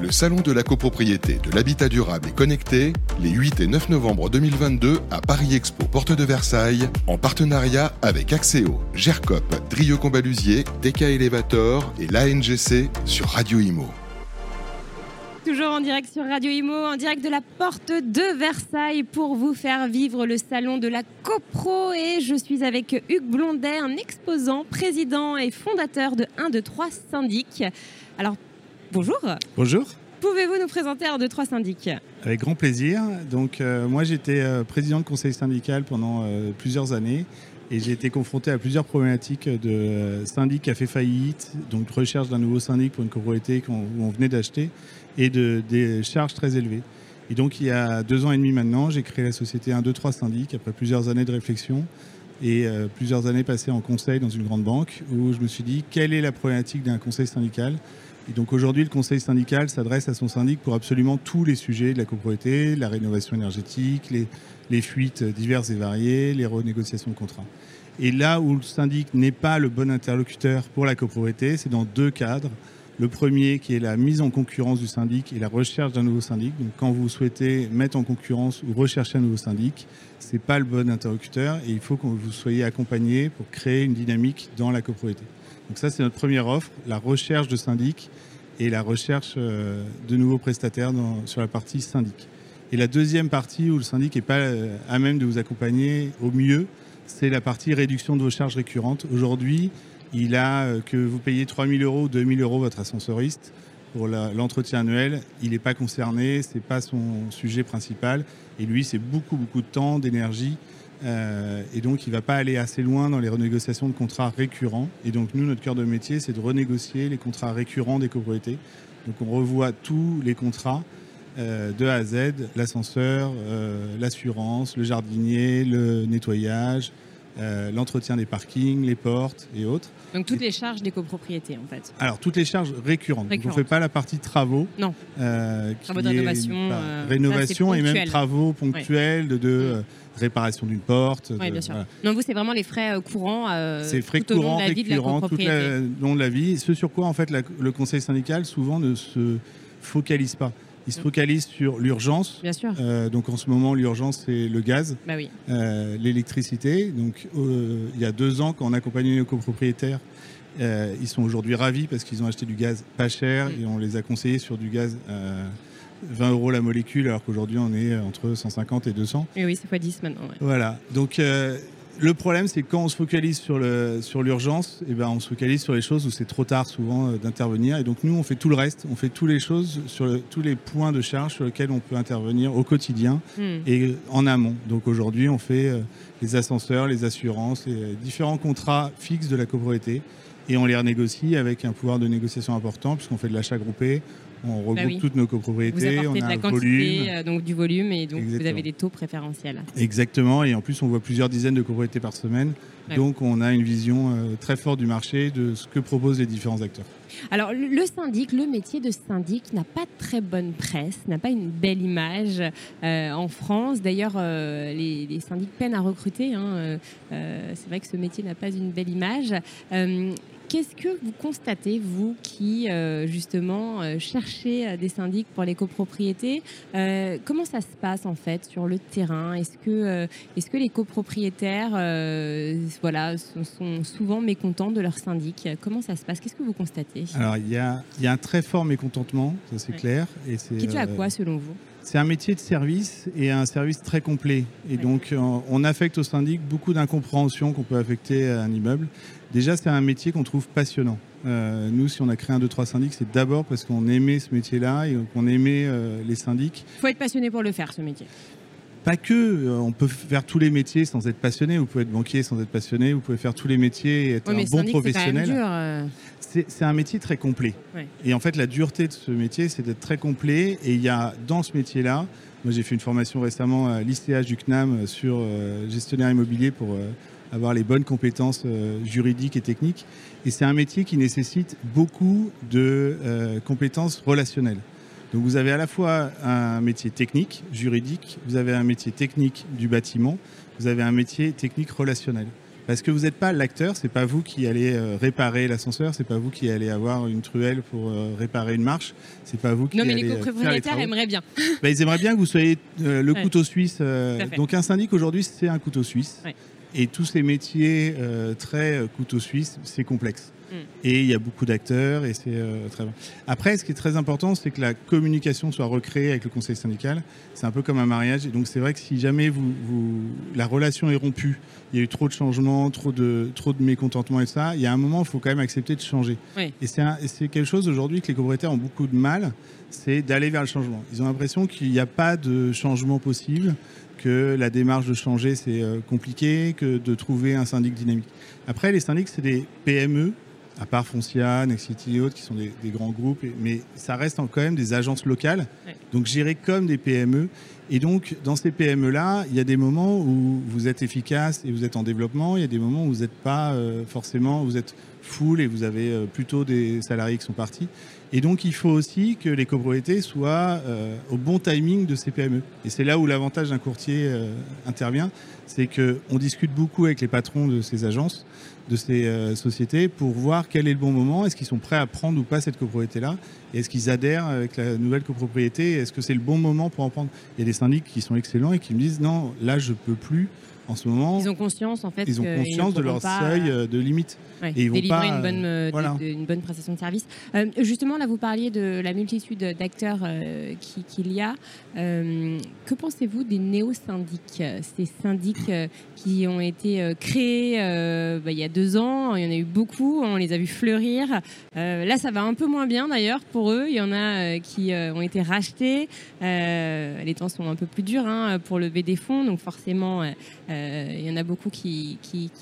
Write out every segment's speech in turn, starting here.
le salon de la copropriété, de l'habitat durable et connecté, les 8 et 9 novembre 2022 à Paris Expo, porte de Versailles, en partenariat avec Axéo, GERCOP, Drieux Combalusier, DK Elevator et l'ANGC sur Radio Imo. Toujours en direct sur Radio Imo, en direct de la porte de Versailles pour vous faire vivre le salon de la CoPro. Et je suis avec Hugues Blondet, un exposant, président et fondateur de 1 de 3 syndics. Alors, bonjour. Bonjour. Pouvez-vous nous présenter 1 de 3 syndics? Avec grand plaisir. Donc, euh, moi, j'étais euh, président de conseil syndical pendant euh, plusieurs années. Et j'ai été confronté à plusieurs problématiques de syndic qui a fait faillite, donc recherche d'un nouveau syndic pour une copropriété qu'on on venait d'acheter, et de, des charges très élevées. Et donc il y a deux ans et demi maintenant, j'ai créé la société 1, 2, 3 syndic après plusieurs années de réflexion et euh, plusieurs années passées en conseil dans une grande banque où je me suis dit quelle est la problématique d'un conseil syndical? Donc aujourd'hui, le conseil syndical s'adresse à son syndic pour absolument tous les sujets de la copropriété, la rénovation énergétique, les, fuites diverses et variées, les renégociations de contrats. Et là où le syndic n'est pas le bon interlocuteur pour la copropriété, c'est dans deux cadres. Le premier qui est la mise en concurrence du syndic et la recherche d'un nouveau syndic. Donc quand vous souhaitez mettre en concurrence ou rechercher un nouveau syndic, c'est pas le bon interlocuteur et il faut que vous soyez accompagné pour créer une dynamique dans la copropriété. Donc ça c'est notre première offre, la recherche de syndic et la recherche euh, de nouveaux prestataires sur la partie syndic. Et la deuxième partie où le syndic n'est pas euh, à même de vous accompagner au mieux, c'est la partie réduction de vos charges récurrentes. Aujourd'hui, il a euh, que vous payez 3 000 euros ou 2 000 euros votre ascensoriste pour l'entretien annuel. Il n'est pas concerné, ce n'est pas son sujet principal. Et lui, c'est beaucoup, beaucoup de temps, d'énergie. Euh, et donc, il ne va pas aller assez loin dans les renégociations de contrats récurrents. Et donc, nous, notre cœur de métier, c'est de renégocier les contrats récurrents des copropriétés. Donc, on revoit tous les contrats euh, de A à Z, l'ascenseur, euh, l'assurance, le jardinier, le nettoyage, euh, l'entretien des parkings, les portes et autres. Donc toutes les charges des copropriétés en fait. Alors toutes les charges récurrentes. Donc, on ne fait pas la partie travaux. Non. Euh, travaux de rénovation. Rénovation et même travaux ponctuels de, de mm. Réparation d'une porte. Oui, bien sûr. Non, vous c'est vraiment les frais courants. c'est frais courants, récurrents, tout le long de la vie. Ce sur quoi en fait le conseil syndical souvent ne se focalise pas. Il se focalise sur l'urgence. Bien sûr. Euh, donc en ce moment, l'urgence, c'est le gaz, bah oui. euh, l'électricité. Donc euh, il y a deux ans, quand on accompagnait nos copropriétaires, euh, ils sont aujourd'hui ravis parce qu'ils ont acheté du gaz pas cher mm. et on les a conseillés sur du gaz. 20 euros la molécule, alors qu'aujourd'hui on est entre 150 et 200. Et oui, c'est fois 10 maintenant. Ouais. Voilà. Donc le problème, c'est que quand on se focalise sur sur l'urgence, et eh ben on se focalise sur les choses où c'est trop tard souvent euh, d'intervenir. Et donc nous, on fait tout le reste, on fait toutes les choses sur le, tous les points de charge sur lesquels on peut intervenir au quotidien Hmm. et en amont. Donc aujourd'hui, on fait euh, les ascenseurs, les assurances, les différents contrats fixes de la copropriété et on les renégocie avec un pouvoir de négociation important puisqu'on fait de l'achat groupé, on regroupe Bah oui. toutes nos Vous copropriétés, on a de la un quantité, volume. euh, donc du volume, et donc vous Exactement. avez des taux préférentiels. Exactement, et en plus on voit plusieurs dizaines de copropriétés par semaine, Ouais. donc on a une vision euh, très forte du marché, de ce que proposent les différents acteurs. Alors, le syndic, le métier de syndic n'a pas de très bonne presse, n'a pas une belle image euh, en France. D'ailleurs, les, les syndics peinent à recruter. hein. C'est vrai que ce métier n'a pas une belle image. Qu'est-ce que vous constatez, vous qui, euh, justement, euh, cherchez euh, des syndics pour les copropriétés? Euh, Comment ça se passe, en fait, sur le terrain? Est-ce que, est que les copropriétaires voilà, sont, sont souvent mécontents de leur syndic Comment ça se passe? Qu'est-ce que vous constatez? Alors il y a, y a un très fort mécontentement, ça c'est Ouais. clair. Et c'est, Qui est dû à quoi, selon vous? C'est un métier de service et un service très complet. Et donc, euh, on affecte au syndic beaucoup d'incompréhension qu'on peut affecter à un immeuble. Déjà, c'est un métier qu'on trouve passionnant. Euh, nous, si on a créé un 2-3 syndics, c'est d'abord parce qu'on aimait ce métier-là et qu'on aimait euh, les syndics. Il faut être passionné pour le faire, ce métier. Pas que, euh, on peut faire tous les métiers sans être passionné. Vous pouvez être banquier sans être passionné. Vous pouvez faire tous les métiers et être Oui, mais un bon professionnel. euh. C'est un métier très complet. Ouais. Et en fait, la dureté de ce métier, c'est d'être très complet. Et il y a dans ce métier-là, moi j'ai fait une formation récemment à l'ICH du CNAM sur euh, gestionnaire immobilier pour euh, avoir les bonnes compétences euh, juridiques et techniques. Et c'est un métier qui nécessite beaucoup de compétences relationnelles. Donc vous avez à la fois un métier technique, juridique, vous avez un métier technique du bâtiment, vous avez un métier technique relationnel. Parce que vous n'êtes pas l'acteur, c'est pas vous qui allez euh, réparer l'ascenseur, c'est pas vous qui allez avoir une truelle pour euh, réparer une marche, c'est pas vous qui Non, mais allez les euh, les copropriétaires aimeraient bien. Bah, ils aimeraient bien que vous soyez euh, le Ouais. couteau suisse. euh, donc un syndic aujourd'hui, c'est un couteau suisse. Ouais. Et tous ces métiers euh, très couteau suisse, c'est complexe. Mm. Et il y a beaucoup d'acteurs et c'est euh, très bon. Après, ce qui est très important, c'est que la communication soit recréée avec le conseil syndical. C'est un peu comme un mariage. Et donc c'est vrai que si jamais vous, vous- la relation est rompue, il y a eu trop de changements, trop de, trop de mécontentement et ça, il y a un moment, il faut quand même accepter de changer. Oui. Et c'est un- et c'est quelque chose aujourd'hui que les copropriétaires ont beaucoup de mal, c'est d'aller vers le changement. Ils ont l'impression qu'il n'y a pas de changement possible, que la démarche de changer, c'est euh, compliqué, que de trouver un syndic dynamique. Après, les syndics, c'est des PME, à part Foncia, Nexity et autres, qui sont des, des grands groupes, mais ça reste quand même des agences locales, Ouais. donc gérées comme des PME. Et donc, dans ces PME-là, il y a des moments où vous êtes efficace et vous êtes en développement, il y a des moments où vous n'êtes pas euh, forcément, vous êtes full et vous avez euh, plutôt des salariés qui sont partis. Et donc, il faut aussi que les copropriétés soient euh, au bon timing de ces PME. Et c'est là où l'avantage d'un courtier intervient, c'est qu'on discute beaucoup avec les patrons de ces agences, de ces euh, sociétés, pour voir quel est le bon moment, est-ce qu'ils sont prêts à prendre ou pas cette copropriété-là, est-ce qu'ils adhèrent avec la nouvelle copropriété, est-ce que c'est le bon moment pour en prendre? Il y a des syndics qui sont excellents et qui me disent, non, là, je peux plus. En ce moment, Ils ont conscience en fait. ils ont conscience de leur seuil euh, euh, de limite. Ouais, Et ils vont délivrer pas, une, bonne, euh, de- voilà. de- une bonne prestation de service. Euh, justement, là, vous parliez de la multitude d'acteurs euh, qui- qu'il y a. Euh, que pensez-vous des néo-syndics Ces syndics euh, qui ont été euh, créés euh, bah, il y a deux ans, il y en a eu beaucoup, on les a vus fleurir. Euh, là, ça va un peu moins bien d'ailleurs pour eux. Il y en a euh, qui euh, ont été rachetés. Euh, les temps sont un peu plus durs hein, pour lever des fonds, donc forcément, euh, euh, il y en a beaucoup qui,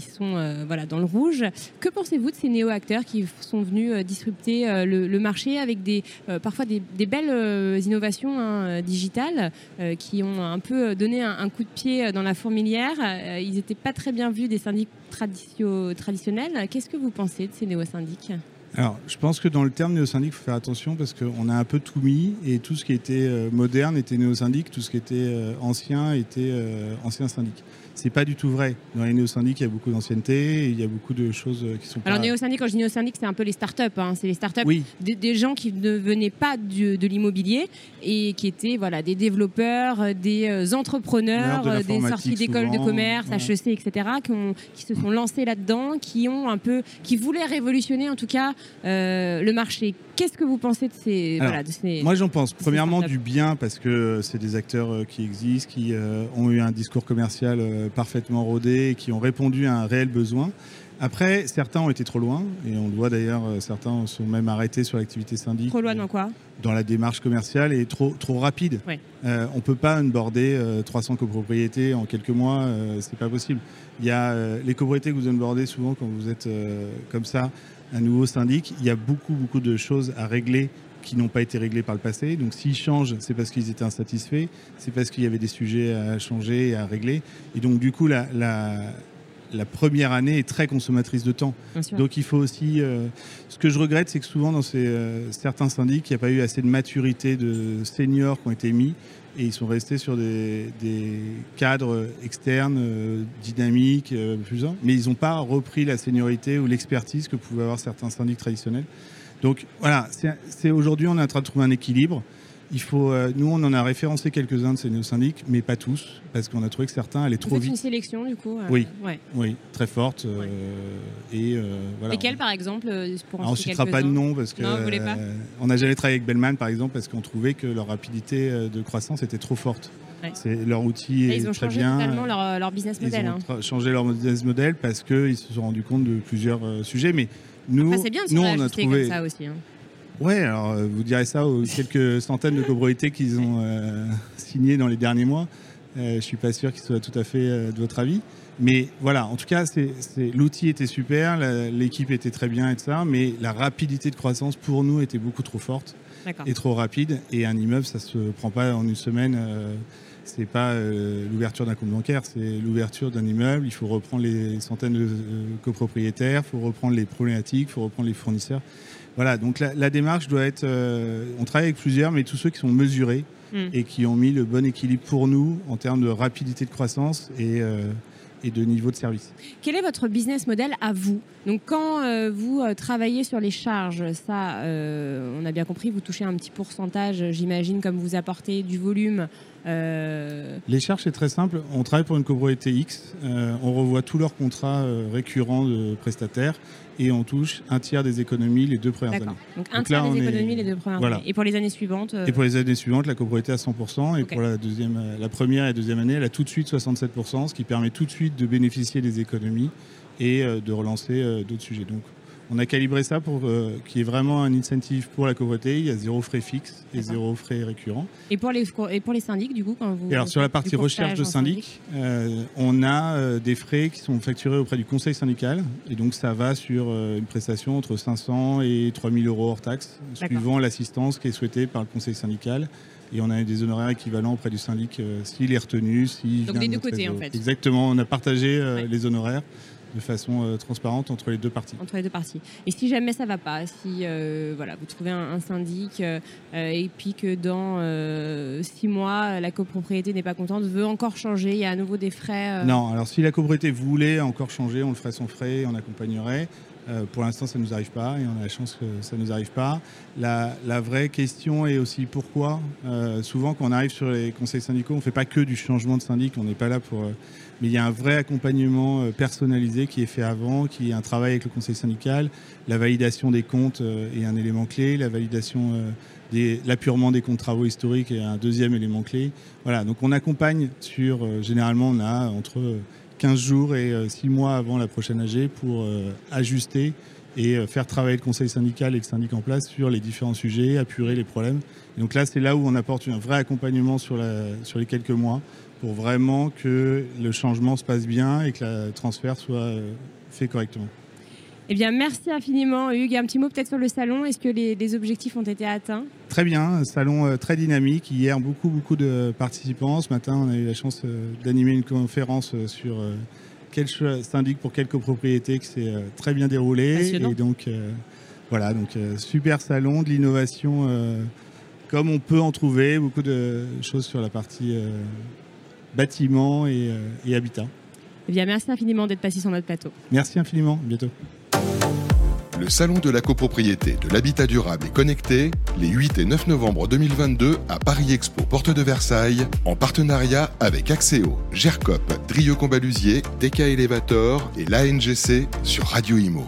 sont euh, voilà, dans le rouge. Que pensez-vous de ces néo-acteurs qui sont venus euh, disrupter euh, le, marché avec des, euh, parfois des, belles euh, innovations hein, euh, digitales euh, qui ont un peu donné un, un coup de pied euh, dans la fourmilière Euh, Ils n'étaient pas très bien vus des syndics traditio- traditionnels. Qu'est-ce que vous pensez de ces néo-syndics? Alors, je pense que dans le terme néo-syndic, il faut faire attention parce qu'on a un peu tout mis et tout ce qui était euh, moderne était néo-syndic, tout ce qui était euh, ancien était euh, ancien syndic. C'est pas du tout vrai. Dans les néo-syndics, il y a beaucoup d'ancienneté, et il y a beaucoup de choses qui sont Alors pas... néo-syndic, quand je dis néo-syndic, c'est un peu les startups. Hein. C'est les startups Oui, des, des gens qui ne venaient pas du- de l'immobilier et qui étaient voilà, des développeurs, des entrepreneurs, De des sorties d'écoles de commerce. HEC, etc., qui, ont- qui se sont lancés là-dedans, qui ont un peu, qui voulaient révolutionner en tout cas euh, le marché. Qu'est-ce que vous pensez de ces, Alors, voilà, de ces Moi, j'en pense premièrement du bien parce que c'est des acteurs euh, qui existent, qui euh, ont eu un discours commercial parfaitement rodé, et qui ont répondu à un réel besoin. Après, certains ont été trop loin, et on le voit d'ailleurs, certains sont même arrêtés sur l'activité syndic. trop loin dans quoi? dans la démarche commerciale et trop, trop rapide. Euh, on peut pas onboarder euh, 300 copropriétés en quelques mois, euh, c'est pas possible. Il y a les copropriétés que vous onboardez souvent quand vous êtes comme ça, un nouveau syndic, il y a beaucoup beaucoup de choses à régler qui n'ont pas été réglées par le passé. Donc s'ils changent, c'est parce qu'ils étaient insatisfaits, c'est parce qu'il y avait des sujets à changer et à régler. Et donc du coup, la, la, la première année est très consommatrice de temps. Donc il faut aussi. euh, ce que je regrette, c'est que souvent dans ces, euh, certains syndics, il n'y a pas eu assez de maturité de seniors qui ont été mis et ils sont restés sur des, des cadres externes, euh, dynamiques, plus un, mais ils n'ont pas repris la seniorité ou l'expertise que pouvaient avoir certains syndics traditionnels. Donc voilà, c'est aujourd'hui on est en train de trouver un équilibre. Il faut, euh, nous, on en a référencé quelques-uns de ces néo-syndics, mais pas tous, parce qu'on a trouvé que certains allaient Vous trop faites une vite. sélection du coup euh, Oui. ouais. Oui, très fortes. euh, et euh, voilà. Lesquels par exemple pour en Alors, on ne citer citera pas de nom parce que Non, vous pas on n'a jamais travaillé avec Bellman par exemple parce qu'on trouvait que leur rapidité de croissance était trop forte. Ouais. C'est leur outil Et est Ils ont très changé bien. totalement leur, leur business Ils model. ont hein. changé leur business model parce qu'ils se sont rendus compte de plusieurs euh, sujets. Mais nous, Enfin, c'est bien de nous on a trouvé. comme ça aussi. hein. Ouais, alors euh, vous direz ça aux quelques centaines de copropriétés qu'ils ont euh, signées dans les derniers mois. Euh, je suis pas sûr qu'ils soient tout à fait euh, de votre avis. Mais voilà, en tout cas, l'outil était super, l'équipe était très bien et tout ça, mais la rapidité de croissance pour nous était beaucoup trop forte et trop rapide. Et un immeuble, ça se prend pas en une semaine. euh, c'est pas euh, l'ouverture d'un compte bancaire, c'est l'ouverture d'un immeuble. Il faut reprendre les centaines de euh, copropriétaires, il faut reprendre les problématiques, il faut reprendre les fournisseurs. Voilà, donc la, la démarche doit être. euh, on travaille avec plusieurs, mais tous ceux qui sont mesurés Mm. et qui ont mis le bon équilibre pour nous en termes de rapidité de croissance et, euh, et de niveau de service. Quel est votre business model à vous? Donc quand euh, vous travaillez sur les charges, ça, on a bien compris, vous touchez un petit pourcentage, j'imagine, comme vous apportez du volume. Euh, Les charges, c'est très simple. On travaille pour une copropriété X. euh, on revoit tous leurs contrats euh, récurrents de prestataires et on touche un tiers des économies les deux premières années. Donc un Donc tiers là, des est- économies les deux premières Voilà. années. Et pour les années suivantes euh, Et pour les années suivantes, la copropriété à 100%. Et pour la, deuxième, la première et deuxième année, elle a tout de suite 67%, ce qui permet tout de suite de bénéficier des économies et de relancer d'autres sujets. Donc, on a calibré ça pour euh, qu'il y ait vraiment un incentive pour la copropriété. Il y a zéro frais fixe et zéro frais récurrent. et, pour les, et pour les syndics, du coup, quand vous. Et alors sur la partie recherche de syndic, euh, on a euh, des frais qui sont facturés auprès du conseil syndical. Et donc ça va sur euh, une prestation entre 500 et 3000 euros hors taxe, suivant l'assistance qui est souhaitée par le conseil syndical. Et on a des honoraires équivalents auprès du syndic s'il est retenu, Donc des de deux côtés, en fait. Exactement, on a partagé Ouais. les honoraires de façon euh, transparente entre les deux parties. entre les deux parties. Et si jamais ça va pas, si euh, voilà, vous trouvez un, un syndic euh, et puis que dans six mois la copropriété n'est pas contente, veut encore changer, il y a à nouveau des frais. Non, alors si la copropriété voulait encore changer, on le ferait sans frais, on accompagnerait. Euh, pour l'instant, ça ne nous arrive pas et on a la chance que ça ne nous arrive pas. La, vraie question est aussi pourquoi. Euh, souvent, quand on arrive sur les conseils syndicaux, on ne fait pas que du changement de syndic, on n'est pas là pour. euh, mais il y a un vrai accompagnement personnalisé qui est fait avant, qui est un travail avec le conseil syndical. La validation des comptes est un élément clé, la validation l'appurement des comptes travaux historiques est un deuxième élément clé. Voilà, donc on accompagne sur, généralement, on a entre 15 jours et 6 mois avant la prochaine AG pour euh, ajuster et euh, faire travailler le conseil syndical et le syndic en place sur les différents sujets, apurer les problèmes. Donc là, c'est là où on apporte un vrai accompagnement sur, les quelques mois pour vraiment que le changement se passe bien et que le transfert soit euh, fait correctement. Eh bien, merci infiniment, Hugues. Un petit mot peut-être sur le salon. Est-ce que les, les objectifs ont été atteints? Très bien, un salon euh, très dynamique. Hier, beaucoup, beaucoup de participants. Ce matin, on a eu la chance euh, d'animer une conférence euh, sur quel syndic pour quelle copropriété qui s'est très bien déroulé. Passionnant. Et donc, euh, voilà, donc super salon, de l'innovation euh, comme on peut en trouver. Beaucoup de choses sur la partie euh, bâtiment et, et habitat. Eh bien, merci infiniment d'être passé sur notre plateau. Merci infiniment. À bientôt. Le Salon de la copropriété, de l'habitat durable et connecté, les 8 et 9 novembre 2022 à Paris Expo, porte de Versailles, en partenariat avec Axéo, GERCOP, Drieux Combalusier, DK Elevator et l'ANGC sur Radio Imo.